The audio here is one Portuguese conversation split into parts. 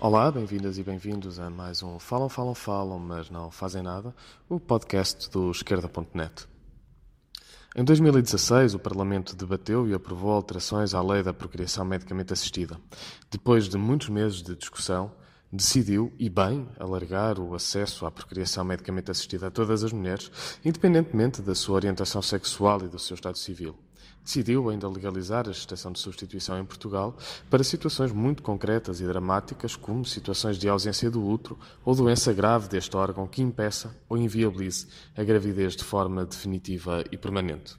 Olá, bem-vindas e bem-vindos a mais um Falam, Falam, Falam, mas não fazem nada, o podcast do esquerda.net. Em 2016, o Parlamento debateu e aprovou alterações à lei da procriação medicamente assistida. Depois de muitos meses de discussão, decidiu, e bem, alargar o acesso à procriação medicamente assistida a todas as mulheres, independentemente da sua orientação sexual e do seu estado civil decidiu ainda legalizar a gestação de substituição em Portugal para situações muito concretas e dramáticas, como situações de ausência do útero ou doença grave deste órgão que impeça ou inviabilize a gravidez de forma definitiva e permanente.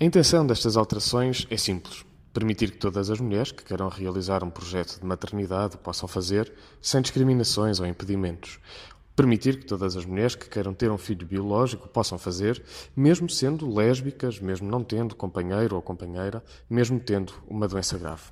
A intenção destas alterações é simples. Permitir que todas as mulheres que queiram realizar um projeto de maternidade possam fazer sem discriminações ou impedimentos, permitir que todas as mulheres que queiram ter um filho biológico possam fazer, mesmo sendo lésbicas, mesmo não tendo companheiro ou companheira, mesmo tendo uma doença grave.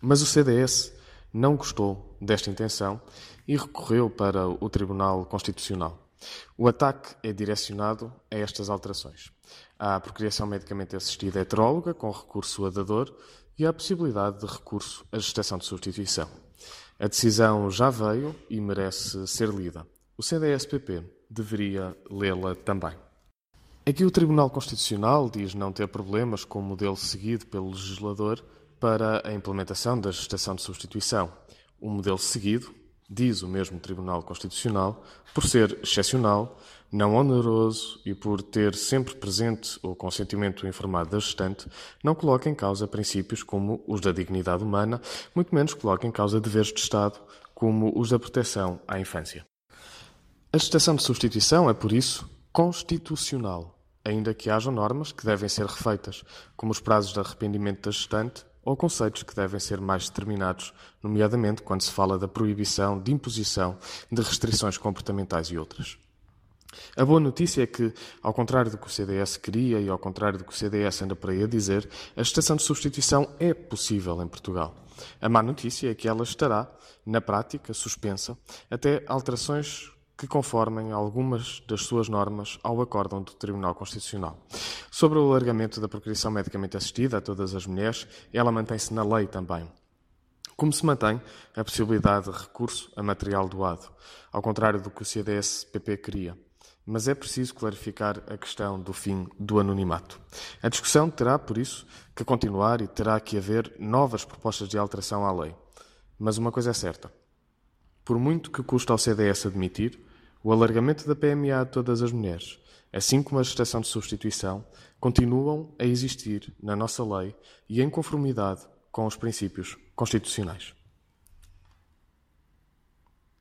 Mas o CDS não gostou desta intenção e recorreu para o Tribunal Constitucional. O ataque é direcionado a estas alterações. Há a procriação medicamente assistida heteróloga, com recurso a dador, e há a possibilidade de recurso à gestação de substituição. A decisão já veio e merece ser lida. O CDS-PP deveria lê-la também. Aqui o Tribunal Constitucional diz não ter problemas com o modelo seguido pelo legislador para a implementação da gestação de substituição. O modelo seguido, diz o mesmo Tribunal Constitucional, por ser excepcional, não oneroso e por ter sempre presente o consentimento informado da gestante, não coloca em causa princípios como os da dignidade humana, muito menos coloca em causa deveres de Estado como os da proteção à infância. A gestação de substituição é, por isso, constitucional, ainda que hajam normas que devem ser refeitas, como os prazos de arrependimento da gestante ou conceitos que devem ser mais determinados, nomeadamente quando se fala da proibição de imposição de restrições comportamentais e outras. A boa notícia é que, ao contrário do que o CDS queria e ao contrário do que o CDS anda por aí a dizer, a gestação de substituição é possível em Portugal. A má notícia é que ela estará, na prática, suspensa até alterações que conformem algumas das suas normas ao acórdão do Tribunal Constitucional. Sobre o alargamento da procriação medicamente assistida a todas as mulheres, ela mantém-se na lei também. Como se mantém a possibilidade de recurso a material doado, ao contrário do que o CDS-PP queria. Mas é preciso clarificar a questão do fim do anonimato. A discussão terá, por isso, que continuar e terá que haver novas propostas de alteração à lei. Mas uma coisa é certa. Por muito que custa ao CDS admitir, o alargamento da PMA a todas as mulheres, assim como a gestação de substituição, continuam a existir na nossa lei e em conformidade com os princípios constitucionais.